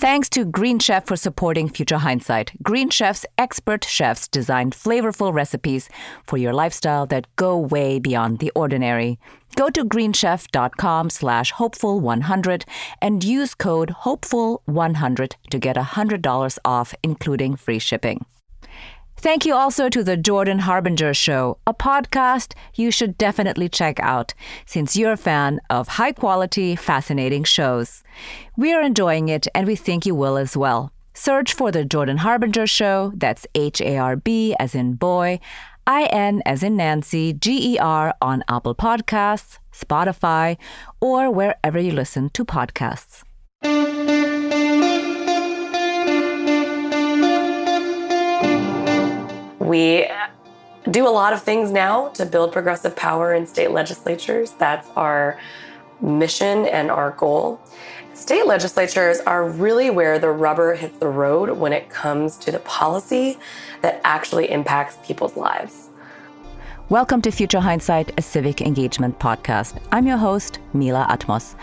Thanks to Green Chef for supporting Future Hindsight. Green Chef's expert chefs designed flavorful recipes for your lifestyle that go way beyond the ordinary. Go to greenchef.com slash hopeful100 and use code HOPEFUL100 to get $100 off, including free shipping. Thank you also to The Jordan Harbinger Show, a podcast you should definitely check out since you're a fan of high quality, fascinating shows. We're enjoying it and we think you will as well. Search for The Jordan Harbinger Show, that's H A R B as in boy, I N as in Nancy, G E R on Apple Podcasts, Spotify, or wherever you listen to podcasts. We do a lot of things now to build progressive power in state legislatures. That's our mission and our goal. State legislatures are really where the rubber hits the road when it comes to the policy that actually impacts people's lives. Welcome to Future Hindsight, a civic engagement podcast. I'm your host, Mila Atmos.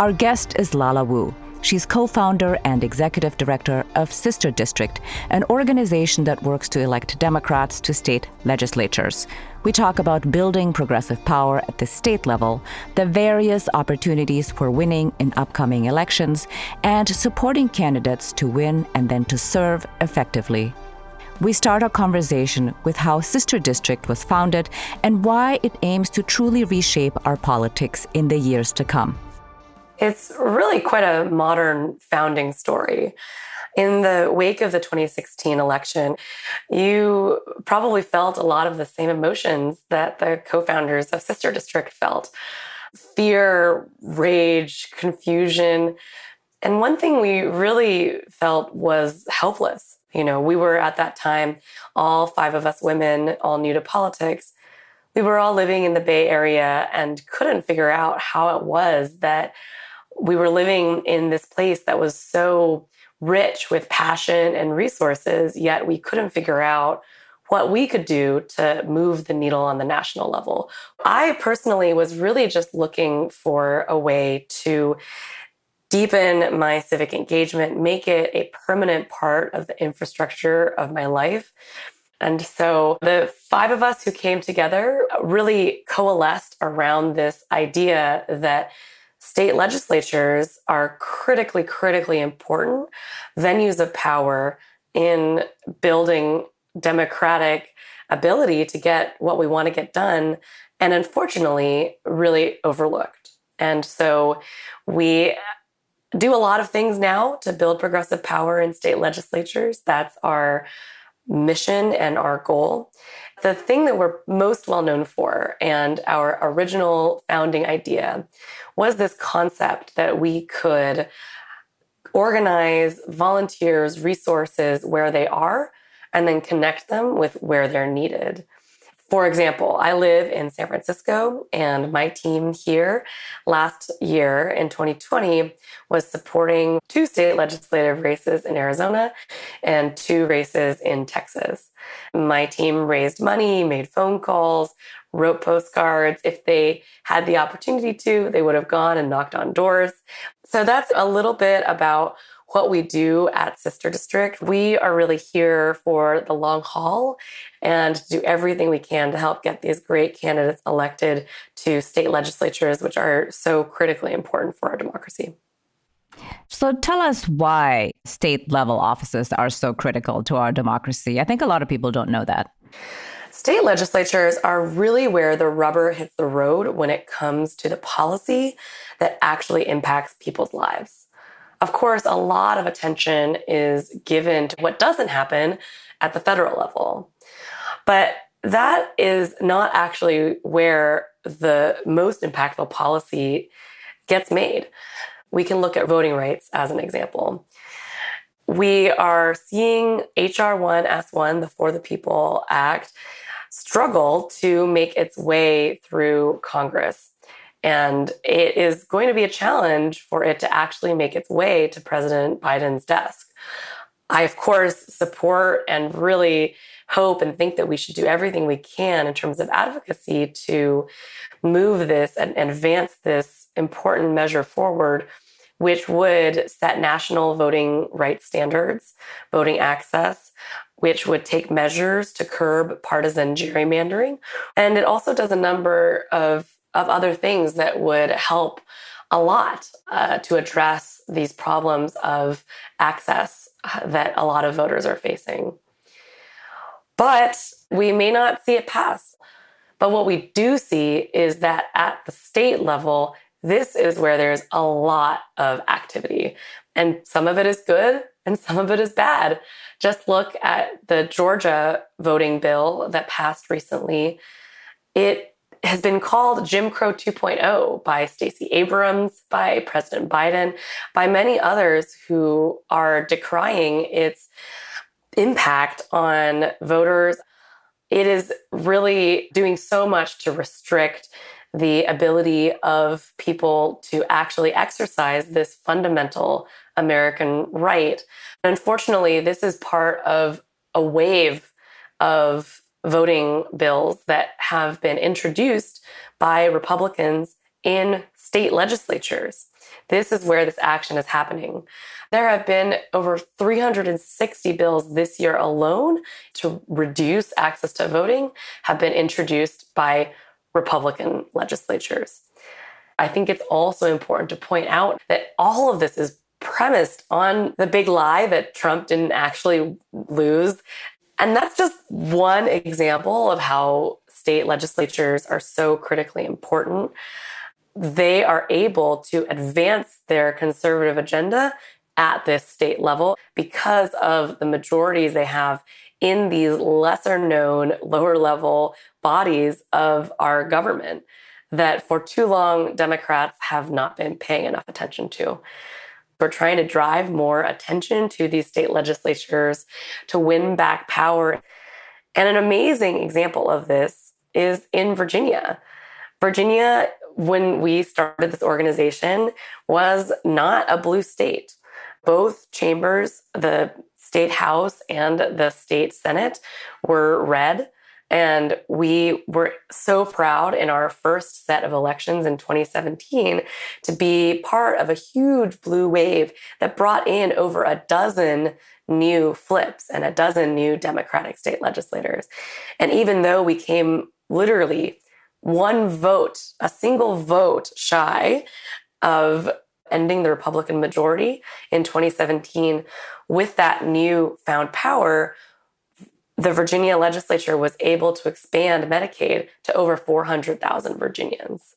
Our guest is Lala Wu. She's co founder and executive director of Sister District, an organization that works to elect Democrats to state legislatures. We talk about building progressive power at the state level, the various opportunities for winning in upcoming elections, and supporting candidates to win and then to serve effectively. We start our conversation with how Sister District was founded and why it aims to truly reshape our politics in the years to come. It's really quite a modern founding story. In the wake of the 2016 election, you probably felt a lot of the same emotions that the co founders of Sister District felt fear, rage, confusion. And one thing we really felt was helpless. You know, we were at that time, all five of us women, all new to politics. We were all living in the Bay Area and couldn't figure out how it was that we were living in this place that was so rich with passion and resources, yet we couldn't figure out what we could do to move the needle on the national level. I personally was really just looking for a way to deepen my civic engagement, make it a permanent part of the infrastructure of my life. And so the five of us who came together really coalesced around this idea that state legislatures are critically, critically important venues of power in building democratic ability to get what we want to get done. And unfortunately, really overlooked. And so we do a lot of things now to build progressive power in state legislatures. That's our mission and our goal. The thing that we're most well known for and our original founding idea was this concept that we could organize volunteers, resources where they are, and then connect them with where they're needed. For example, I live in San Francisco, and my team here last year in 2020 was supporting two state legislative races in Arizona and two races in Texas. My team raised money, made phone calls, wrote postcards. If they had the opportunity to, they would have gone and knocked on doors. So that's a little bit about what we do at Sister District. We are really here for the long haul and do everything we can to help get these great candidates elected to state legislatures, which are so critically important for our democracy. So tell us why state level offices are so critical to our democracy. I think a lot of people don't know that. State legislatures are really where the rubber hits the road when it comes to the policy that actually impacts people's lives. Of course, a lot of attention is given to what doesn't happen at the federal level. But that is not actually where the most impactful policy gets made. We can look at voting rights as an example. We are seeing HR 1 S1, the For the People Act, struggle to make its way through Congress. And it is going to be a challenge for it to actually make its way to President Biden's desk. I, of course, support and really hope and think that we should do everything we can in terms of advocacy to move this and, advance this important measure forward. which would set national voting rights standards, voting access, which would take measures to curb partisan gerrymandering. And it also does a number of, of other things that would help a lot uh, to address these problems of access uh, that a lot of voters are facing. But we may not see it pass. But what we do see is that at the state level, this is where there's a lot of activity. And some of it is good and some of it is bad. Just look at the Georgia voting bill that passed recently. It has been called Jim Crow 2.0 by Stacey Abrams, by President Biden, by many others who are decrying its impact on voters. It is really doing so much to restrict the ability of people to actually exercise this fundamental American right. Unfortunately, this is part of a wave of voting bills that have been introduced by Republicans in state legislatures. This is where this action is happening. There have been over 360 bills this year alone to reduce access to voting have been introduced by Republican legislatures. I think it's also important to point out that all of this is premised on the big lie that Trump didn't actually lose. And that's just one example of how state legislatures are so critically important. They are able to advance their conservative agenda at this state level because of the majorities they have in these lesser known, lower level bodies of our government that for too long Democrats have not been paying enough attention to. We're trying to drive more attention to these state legislatures to win back power. And an amazing example of this is in Virginia. Virginia, when we started this organization, was not a blue state. Both chambers, the state house and the state senate, were red. And we were so proud in our first set of elections in 2017 to be part of a huge blue wave that brought in over a dozen new flips and a dozen new Democratic state legislators. And even though we came literally one vote, a single vote shy of ending the Republican majority in 2017, with that new found power, the Virginia legislature was able to expand Medicaid to over 400,000 Virginians.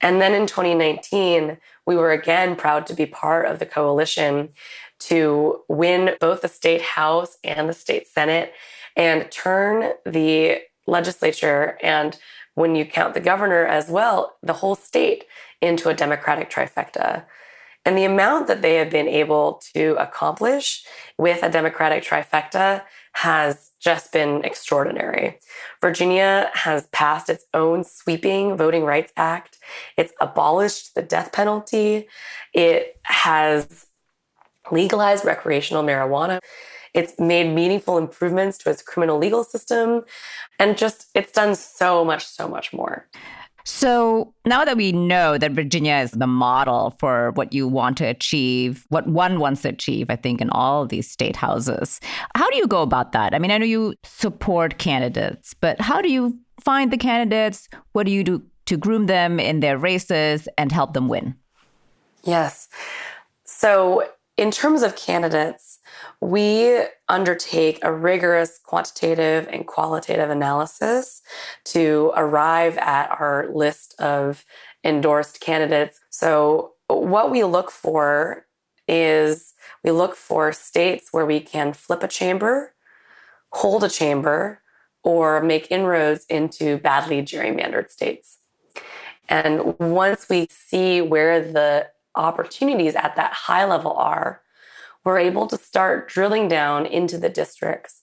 And then in 2019, we were again proud to be part of the coalition to win both the state house and the state senate and turn the legislature and when you count the governor as well, the whole state into a democratic trifecta. And the amount that they have been able to accomplish with a democratic trifecta has just been extraordinary. Virginia has passed its own sweeping Voting Rights Act. It's abolished the death penalty. It has legalized recreational marijuana. It's made meaningful improvements to its criminal legal system. And just, it's done so much, so much more. So now that we know that Virginia is the model for what you want to achieve, what one wants to achieve, I think, in all of these state houses, how do you go about that? I mean, I know you support candidates, but how do you find the candidates? What do you do to groom them in their races and help them win? Yes. So, in terms of candidates, we undertake a rigorous quantitative and qualitative analysis to arrive at our list of endorsed candidates. So, what we look for is we look for states where we can flip a chamber, hold a chamber, or make inroads into badly gerrymandered states. And once we see where the opportunities at that high level are, we're able to start drilling down into the districts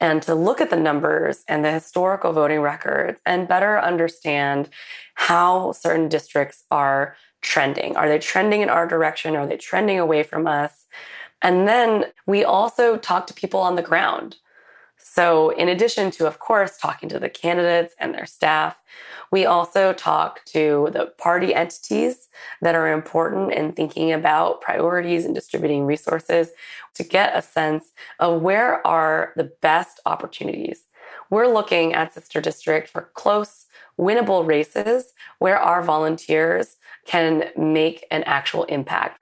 and to look at the numbers and the historical voting records and better understand how certain districts are trending. Are they trending in our direction? Are they trending away from us? And then we also talk to people on the ground. So, in addition to, of course, talking to the candidates and their staff, we also talk to the party entities that are important in thinking about priorities and distributing resources to get a sense of where are the best opportunities. We're looking at Sister District for close, winnable races where our volunteers can make an actual impact.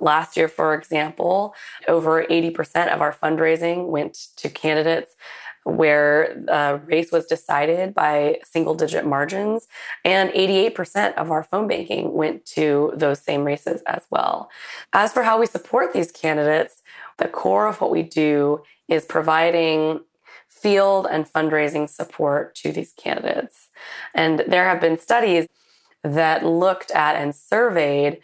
Last year, for example, over 80% of our fundraising went to candidates where the race was decided by single digit margins, and 88% of our phone banking went to those same races as well. As for how we support these candidates, the core of what we do is providing field and fundraising support to these candidates. And there have been studies that looked at and surveyed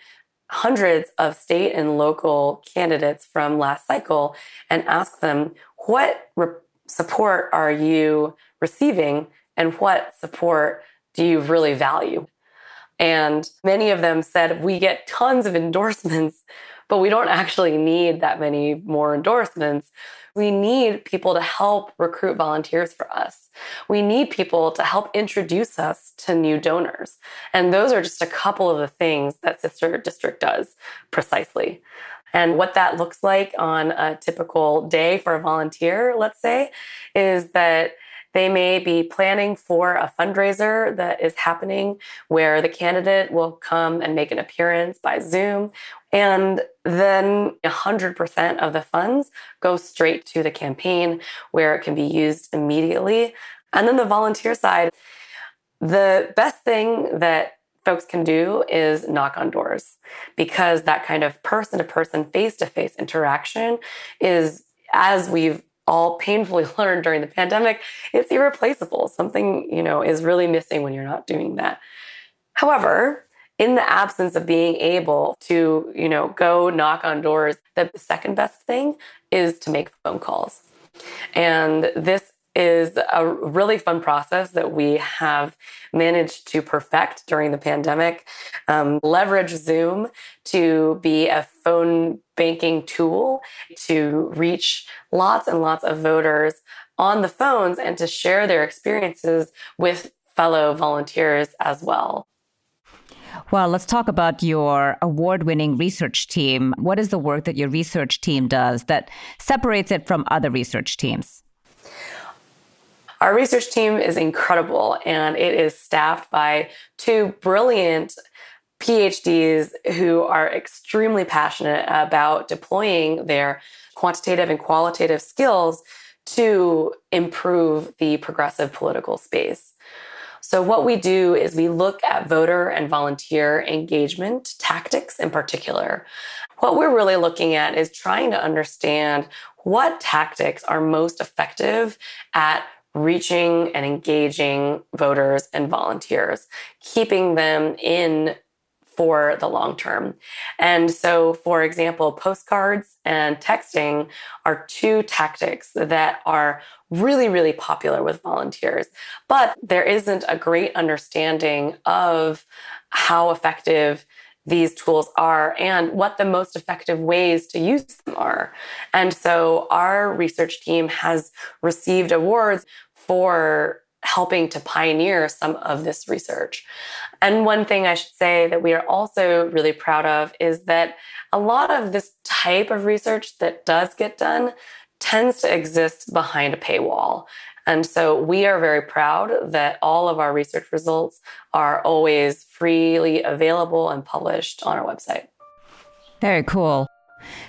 hundreds of state and local candidates from last cycle and asked them what re- support are you receiving and what support do you really value? And many of them said, we get tons of endorsements, but we don't actually need that many more endorsements. We need people to help recruit volunteers for us. We need people to help introduce us to new donors. And those are just a couple of the things that Sister District does precisely. And what that looks like on a typical day for a volunteer, let's say, is that they may be planning for a fundraiser that is happening where the candidate will come and make an appearance by Zoom. And then 100% of the funds go straight to the campaign where it can be used immediately. And then the volunteer side, the best thing that folks can do is knock on doors because that kind of person to person, face to face interaction is, as we've all painfully learned during the pandemic, it's irreplaceable. Something, you know, is really missing when you're not doing that. However, in the absence of being able to, you know, go knock on doors, the second best thing is to make phone calls. And this is a really fun process that we have managed to perfect during the pandemic. Um, leverage Zoom to be a phone banking tool to reach lots and lots of voters on the phones and to share their experiences with fellow volunteers as well. Well, let's talk about your award winning research team. What is the work that your research team does that separates it from other research teams? Our research team is incredible and it is staffed by two brilliant PhDs who are extremely passionate about deploying their quantitative and qualitative skills to improve the progressive political space. So, what we do is we look at voter and volunteer engagement tactics in particular. What we're really looking at is trying to understand what tactics are most effective at reaching and engaging voters and volunteers, keeping them in for the long term. And so, for example, postcards and texting are two tactics that are really, really popular with volunteers. But there isn't a great understanding of how effective these tools are and what the most effective ways to use them are. And so our research team has received awards for helping to pioneer some of this research. And one thing I should say that we are also really proud of is that a lot of this type of research that does get done tends to exist behind a paywall. And so we are very proud that all of our research results are always freely available and published on our website. Very cool.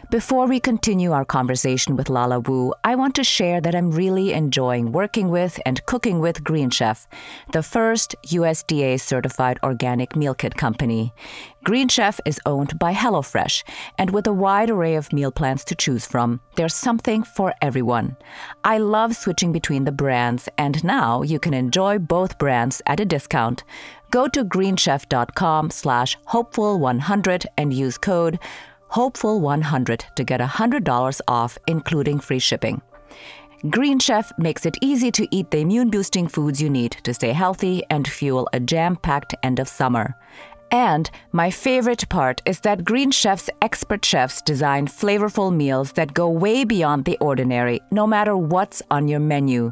Before we continue our conversation with Lala Wu, I want to share that I'm really enjoying working with and cooking with Green Chef, the first USDA certified organic meal kit company. Green Chef is owned by HelloFresh, and with a wide array of meal plans to choose from, there's something for everyone. I love switching between the brands, and now you can enjoy both brands at a discount. Go to greenchef.com slash hopeful100 and use code Hopeful100 to get $100 off, including free shipping. Green Chef makes it easy to eat the immune boosting foods you need to stay healthy and fuel a jam packed end of summer. And my favorite part is that Green Chef's expert chefs design flavorful meals that go way beyond the ordinary, no matter what's on your menu.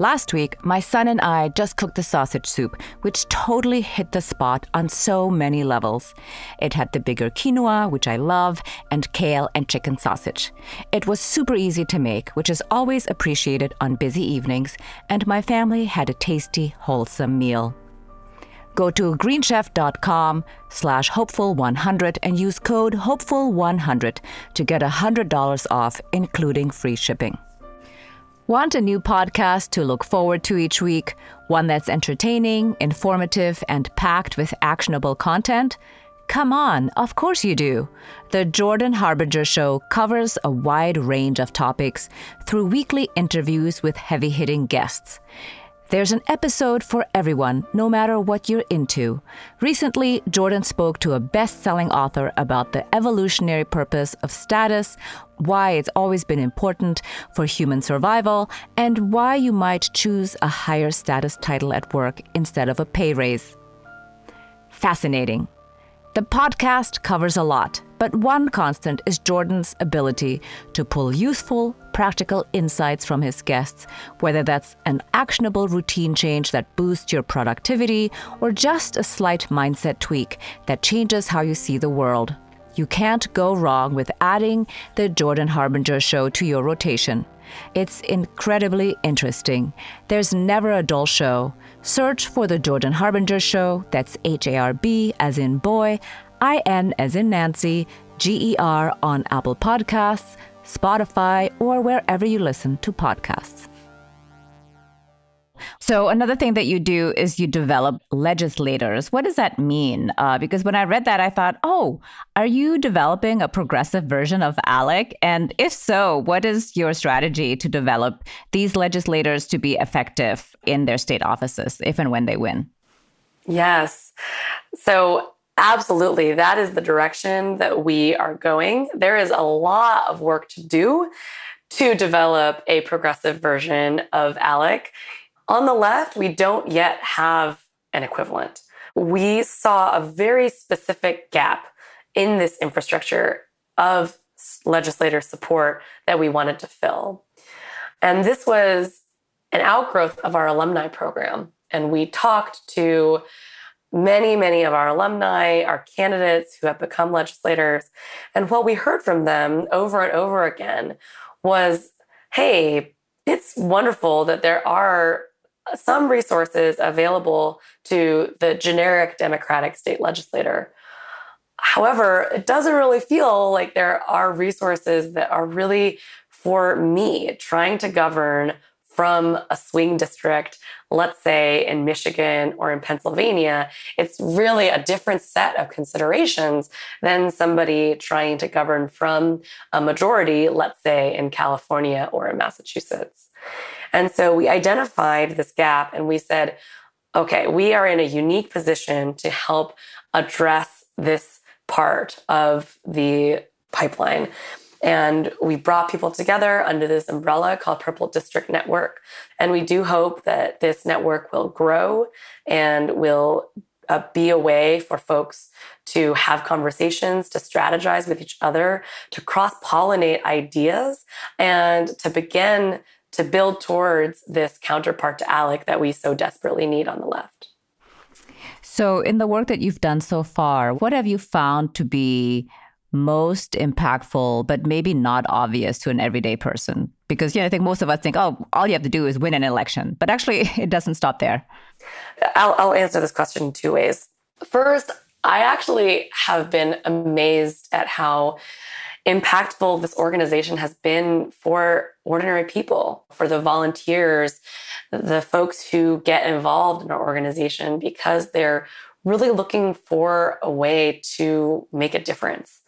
Last week, my son and I just cooked the sausage soup, which totally hit the spot on so many levels. It had the bigger quinoa, which I love, and kale and chicken sausage. It was super easy to make, which is always appreciated on busy evenings, and my family had a tasty, wholesome meal. Go to greenchef.com slash hopeful100 and use code hopeful100 to get $100 off, including free shipping. Want a new podcast to look forward to each week? One that's entertaining, informative, and packed with actionable content? Come on, of course you do. The Jordan Harbinger Show covers a wide range of topics through weekly interviews with heavy hitting guests. There's an episode for everyone, no matter what you're into. Recently, Jordan spoke to a best selling author about the evolutionary purpose of status, why it's always been important for human survival, and why you might choose a higher status title at work instead of a pay raise. Fascinating. The podcast covers a lot, but one constant is Jordan's ability to pull useful, practical insights from his guests, whether that's an actionable routine change that boosts your productivity or just a slight mindset tweak that changes how you see the world. You can't go wrong with adding the Jordan Harbinger show to your rotation. It's incredibly interesting. There's never a dull show. Search for The Jordan Harbinger Show, that's H A R B as in boy, I N as in Nancy, G E R on Apple Podcasts, Spotify, or wherever you listen to podcasts. So, another thing that you do is you develop legislators. What does that mean? Uh, because when I read that, I thought, oh, are you developing a progressive version of ALEC? And if so, what is your strategy to develop these legislators to be effective in their state offices if and when they win? Yes. So, absolutely, that is the direction that we are going. There is a lot of work to do to develop a progressive version of ALEC. On the left, we don't yet have an equivalent. We saw a very specific gap in this infrastructure of legislator support that we wanted to fill. And this was an outgrowth of our alumni program. And we talked to many, many of our alumni, our candidates who have become legislators. And what we heard from them over and over again was hey, it's wonderful that there are some resources available to the generic Democratic state legislator. However, it doesn't really feel like there are resources that are really for me trying to govern from a swing district, let's say in Michigan or in Pennsylvania, it's really a different set of considerations than somebody trying to govern from a majority, let's say in California or in Massachusetts. And so we identified this gap and we said, okay, we are in a unique position to help address this part of the pipeline. And we brought people together under this umbrella called Purple District Network. And we do hope that this network will grow and will uh, be a way for folks to have conversations, to strategize with each other, to cross pollinate ideas, and to begin to build towards this counterpart to ALEC that we so desperately need on the left. So, in the work that you've done so far, what have you found to be most impactful, but maybe not obvious to an everyday person? Because you know, I think most of us think, oh, all you have to do is win an election, but actually, it doesn't stop there. I'll, I'll answer this question in two ways. First, I actually have been amazed at how impactful this organization has been for ordinary people, for the volunteers, the folks who get involved in our organization because they're really looking for a way to make a difference.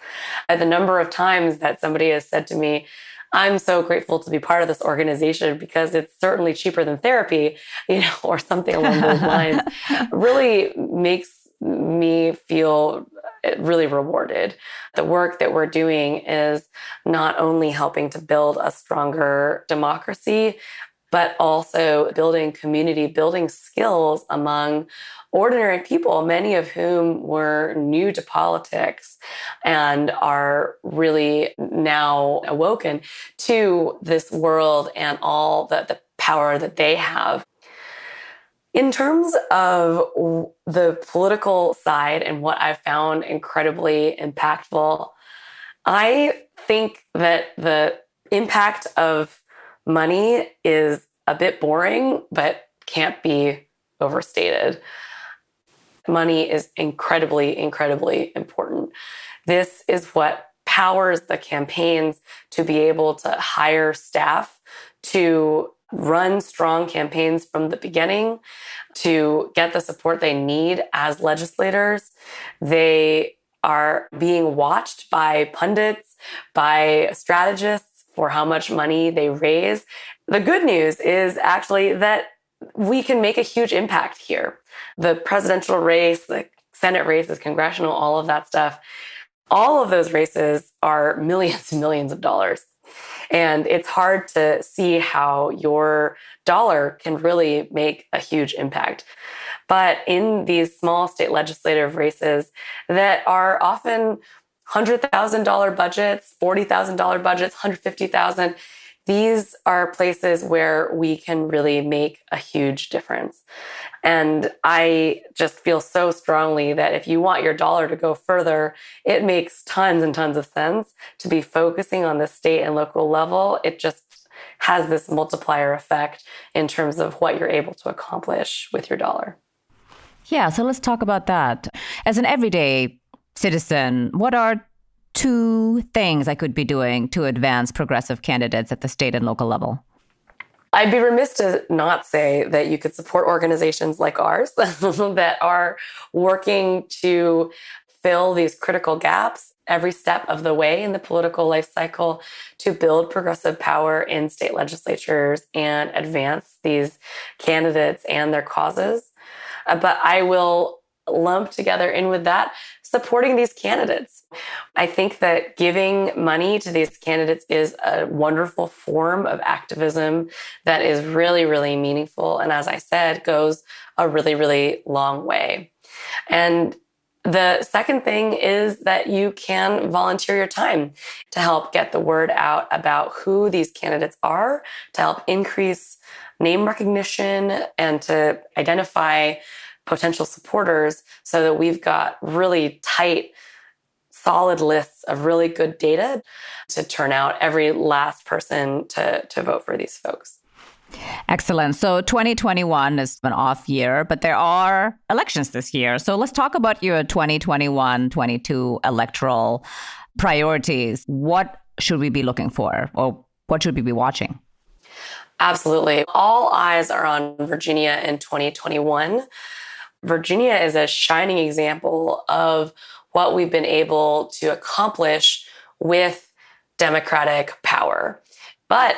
At the number of times that somebody has said to me, I'm so grateful to be part of this organization because it's certainly cheaper than therapy, you know, or something along those lines, really makes me feel eh, really rewarded. The work that we're doing is not only helping to build a stronger democracy, but also building community building skills among ordinary people, many of whom were new to politics and are really now awoken to this world and all the, the power that they have. In terms of the political side and what I found incredibly impactful, I think that the impact of money is a bit boring, but can't be overstated. Money is incredibly, incredibly important. This is what powers the campaigns to be able to hire staff to run strong campaigns from the beginning to get the support they need as legislators. They are being watched by pundits, by strategists for how much money they raise. The good news is actually that we can make a huge impact here. The presidential race, the Senate races, congressional, all of that stuff, all of those races are millions and millions of dollars. And it's hard to see how your dollar can really make a huge impact. But in these small state legislative races that are often $100,000 budgets, $40,000 budgets, 150,000, these are places where we can really make a huge difference. And I just feel so strongly that if you want your dollar to go further, it makes tons and tons of sense to be focusing on the state and local level. It just has this multiplier effect in terms of what you're able to accomplish with your dollar. Yeah, so let's talk about that. As an everyday citizen, what are two things I could be doing to advance progressive candidates at the state and local level? I'd be remiss to not say that you could support organizations like ours that are working to fill these critical gaps every step of the way in the political life cycle to build progressive power in state legislatures and advance these candidates and their causes. Uh, but I will lump together in with that supporting these candidates. I think that giving money to these candidates is a wonderful form of activism that is really, really meaningful. And as I said, goes a really, really long way. And the second thing is that you can volunteer your time to help get the word out about who these candidates are, to help increase name recognition and to identify potential supporters so that we've got really tight, solid lists of really good data to turn out every last person to, to vote for these folks. Excellent. So 2021 is an off year, but there are elections this year. So let's talk about your 2021 22 electoral priorities. What should we be looking for or what should we be watching? Absolutely. All eyes are on Virginia in 2021. Virginia is a shining example of what we've been able to accomplish with Democratic power. But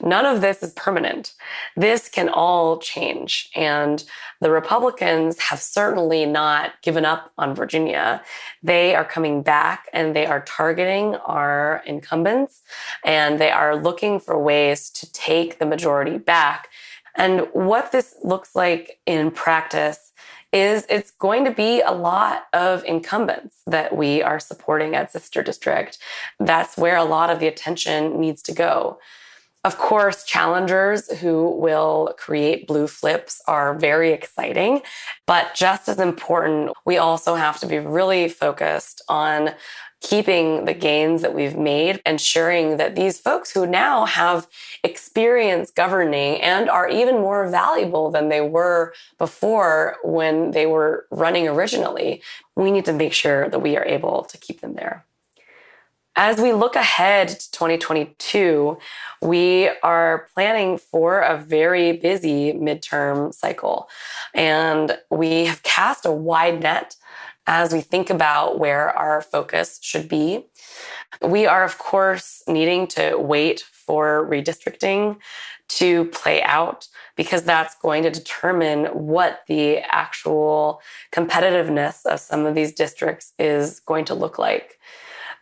none of this is permanent. This can all change. And the Republicans have certainly not given up on Virginia. They are coming back and they are targeting our incumbents and they are looking for ways to take the majority back. And what this looks like in practice is it's going to be a lot of incumbents that we are supporting at Sister District. That's where a lot of the attention needs to go. Of course, challengers who will create blue flips are very exciting, but just as important, we also have to be really focused on keeping the gains that we've made, ensuring that these folks who now have experience governing and are even more valuable than they were before when they were running originally, we need to make sure that we are able to keep them there. As we look ahead to 2022, we are planning for a very busy midterm cycle. And we have cast a wide net as we think about where our focus should be. We are, of course, needing to wait for redistricting to play out because that's going to determine what the actual competitiveness of some of these districts is going to look like.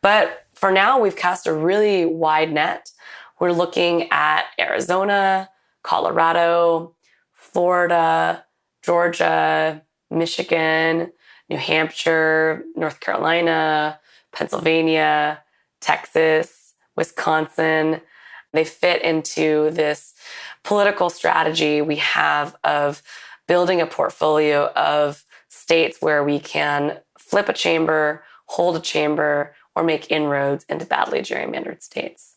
But for now, we've cast a really wide net. We're looking at Arizona, Colorado, Florida, Georgia, Michigan, New Hampshire, North Carolina, Pennsylvania, Texas, Wisconsin. They fit into this political strategy we have of building a portfolio of states where we can flip a chamber, hold a chamber, or make inroads into badly gerrymandered states.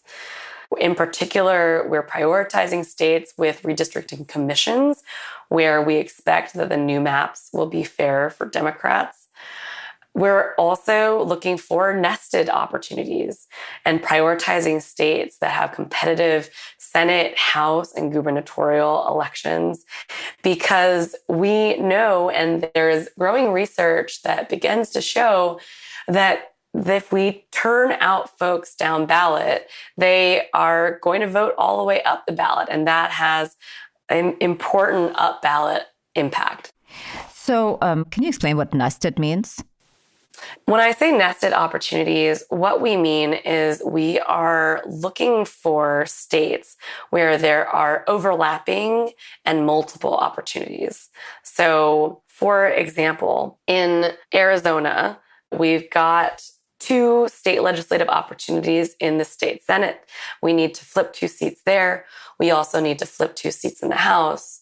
In particular, we're prioritizing states with redistricting commissions where we expect that the new maps will be fair for Democrats. We're also looking for nested opportunities and prioritizing states that have competitive Senate, House, and gubernatorial elections because we know, and there is growing research that begins to show that if we turn out folks down ballot, they are going to vote all the way up the ballot. And that has an important up ballot impact. So, um, can you explain what nested means? When I say nested opportunities, what we mean is we are looking for states where there are overlapping and multiple opportunities. So, for example, in Arizona, we've got two state legislative opportunities in the state Senate. We need to flip two seats there. We also need to flip two seats in the House.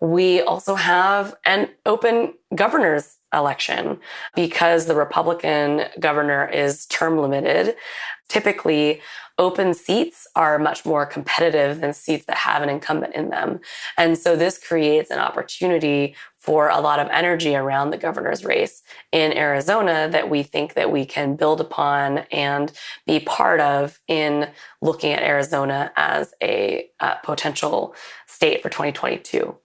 We also have an open governor's election because the Republican governor is term limited. Typically, open seats are much more competitive than seats that have an incumbent in them. And so this creates an opportunity for a lot of energy around the governor's race in Arizona that we think that we can build upon and be part of in looking at Arizona as a uh, potential state for 2022.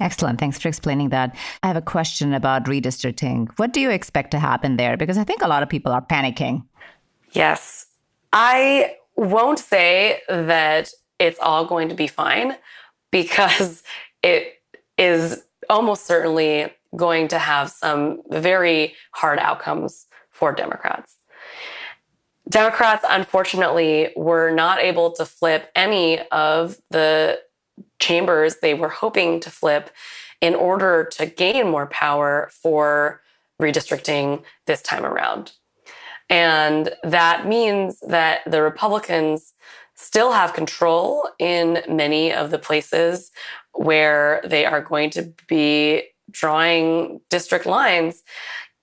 Excellent. Thanks for explaining that. I have a question about redistricting. What do you expect to happen there? Because I think a lot of people are panicking. Yes. I won't say that it's all going to be fine because it is almost certainly going to have some very hard outcomes for Democrats. Democrats, unfortunately, were not able to flip any of the chambers they were hoping to flip in order to gain more power for redistricting this time around. And that means that the Republicans still have control in many of the places where they are going to be drawing district lines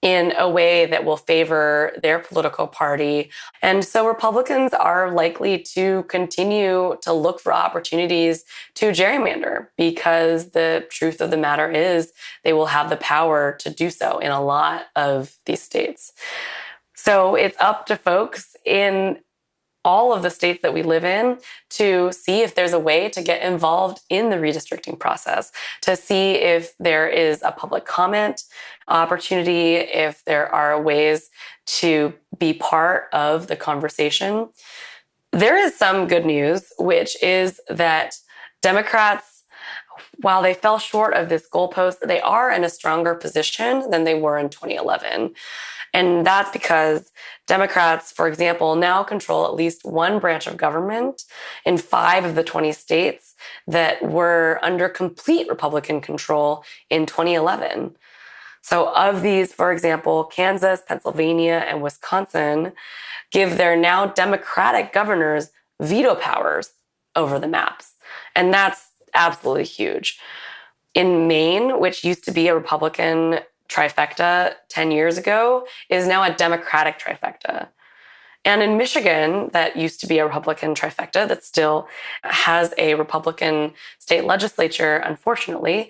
in a way that will favor their political party. And so Republicans are likely to continue to look for opportunities to gerrymander because the truth of the matter is they will have the power to do so in a lot of these states. So it's up to folks in all of the states that we live in to see if there's a way to get involved in the redistricting process, to see if there is a public comment opportunity, if there are ways to be part of the conversation. There is some good news, which is that Democrats, while they fell short of this goalpost, they are in a stronger position than they were in 2011. And that's because Democrats, for example, now control at least one branch of government in five of the 20 states that were under complete Republican control in 2011. So, of these, for example, Kansas, Pennsylvania, and Wisconsin give their now Democratic governors veto powers over the maps. And that's absolutely huge. In Maine, which used to be a Republican trifecta 10 years ago is now a Democratic trifecta. And in Michigan, that used to be a Republican trifecta that still has a Republican state legislature, unfortunately,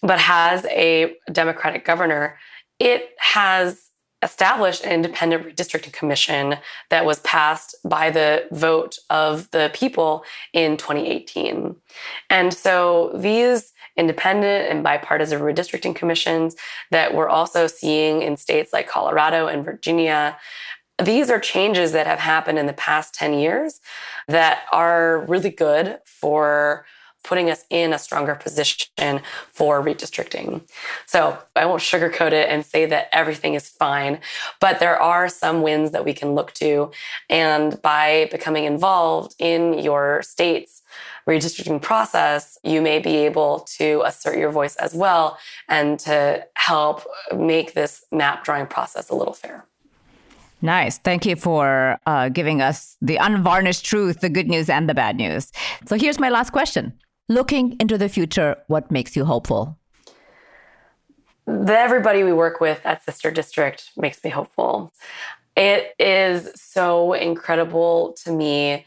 but has a Democratic governor. It has established an independent redistricting commission that was passed by the vote of the people in 2018. And so these independent and bipartisan redistricting commissions that we're also seeing in states like Colorado and Virginia. These are changes that have happened in the past 10 years that are really good for putting us in a stronger position for redistricting. So I won't sugarcoat it and say that everything is fine, but there are some wins that we can look to. And by becoming involved in your state's redistricting process, you may be able to assert your voice as well and to help make this map drawing process a little fairer. Nice. Thank you for uh, giving us the unvarnished truth, the good news and the bad news. So here's my last question. Looking into the future, what makes you hopeful? The everybody we work with at Sister District makes me hopeful. It is so incredible to me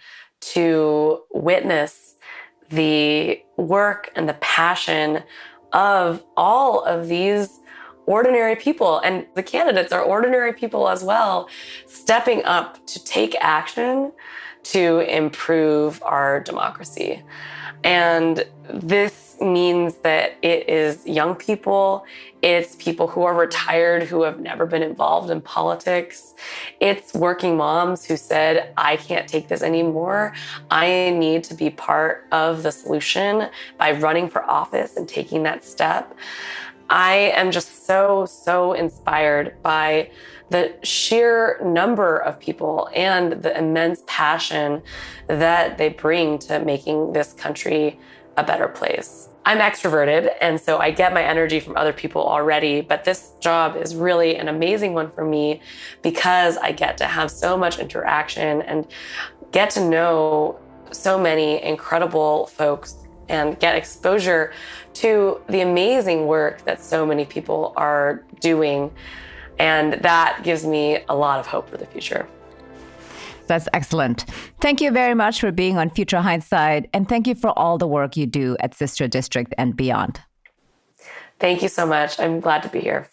to witness the work and the passion of all of these ordinary people, and the candidates are ordinary people as well, stepping up to take action to improve our democracy. And this means that it is young people, it's people who are retired who have never been involved in politics, it's working moms who said, I can't take this anymore. I need to be part of the solution by running for office and taking that step. I am just so, so inspired by the sheer number of people and the immense passion that they bring to making this country a better place. I'm extroverted, and so I get my energy from other people already, but this job is really an amazing one for me because I get to have so much interaction and get to know so many incredible folks and get exposure to the amazing work that so many people are doing. And that gives me a lot of hope for the future. That's excellent. Thank you very much for being on Future Hindsight, and thank you for all the work you do at Sister District and beyond. Thank you so much. I'm glad to be here.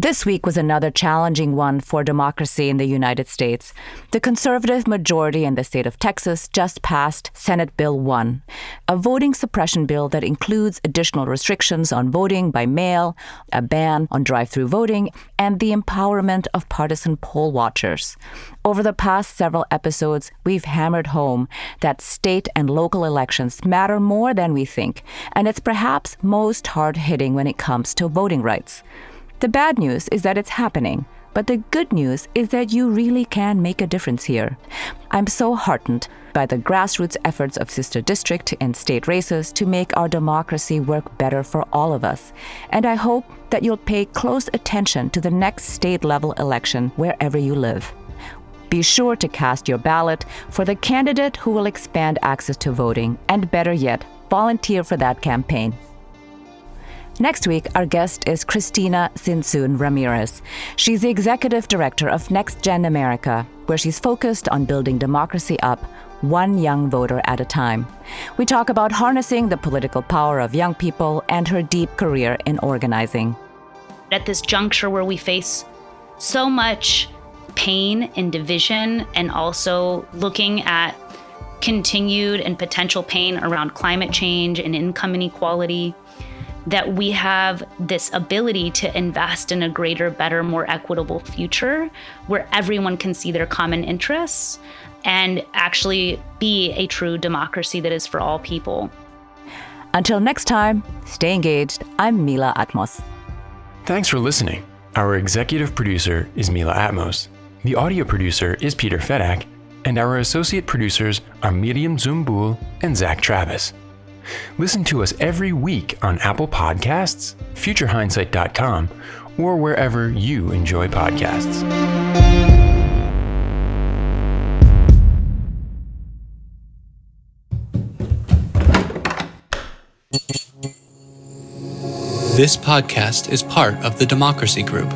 This week was another challenging one for democracy in the United States. The conservative majority in the state of Texas just passed Senate Bill 1, a voting suppression bill that includes additional restrictions on voting by mail, a ban on drive through voting, and the empowerment of partisan poll watchers. Over the past several episodes, we've hammered home that state and local elections matter more than we think, and it's perhaps most hard hitting when it comes to voting rights. The bad news is that it's happening, but the good news is that you really can make a difference here. I'm so heartened by the grassroots efforts of Sister District and state races to make our democracy work better for all of us. And I hope that you'll pay close attention to the next state level election wherever you live. Be sure to cast your ballot for the candidate who will expand access to voting, and better yet, volunteer for that campaign. Next week, our guest is Cristina Tzintzún Ramirez. She's the executive director of NextGen America, where she's focused on building democracy up one young voter at a time. We talk about harnessing the political power of young people and her deep career in organizing. At this juncture where we face so much pain and division, and also looking at continued and potential pain around climate change and income inequality, that we have this ability to invest in a greater, better, more equitable future where everyone can see their common interests and actually be a true democracy that is for all people. Until next time, stay engaged. I'm Mila Atmos. Thanks for listening. Our executive producer is Mila Atmos. The audio producer is Peter Fedak, and our associate producers are Miriam Zumbul and Zach Travis. Listen to us every week on Apple Podcasts, futurehindsight.com, or wherever you enjoy podcasts. This podcast is part of the Democracy Group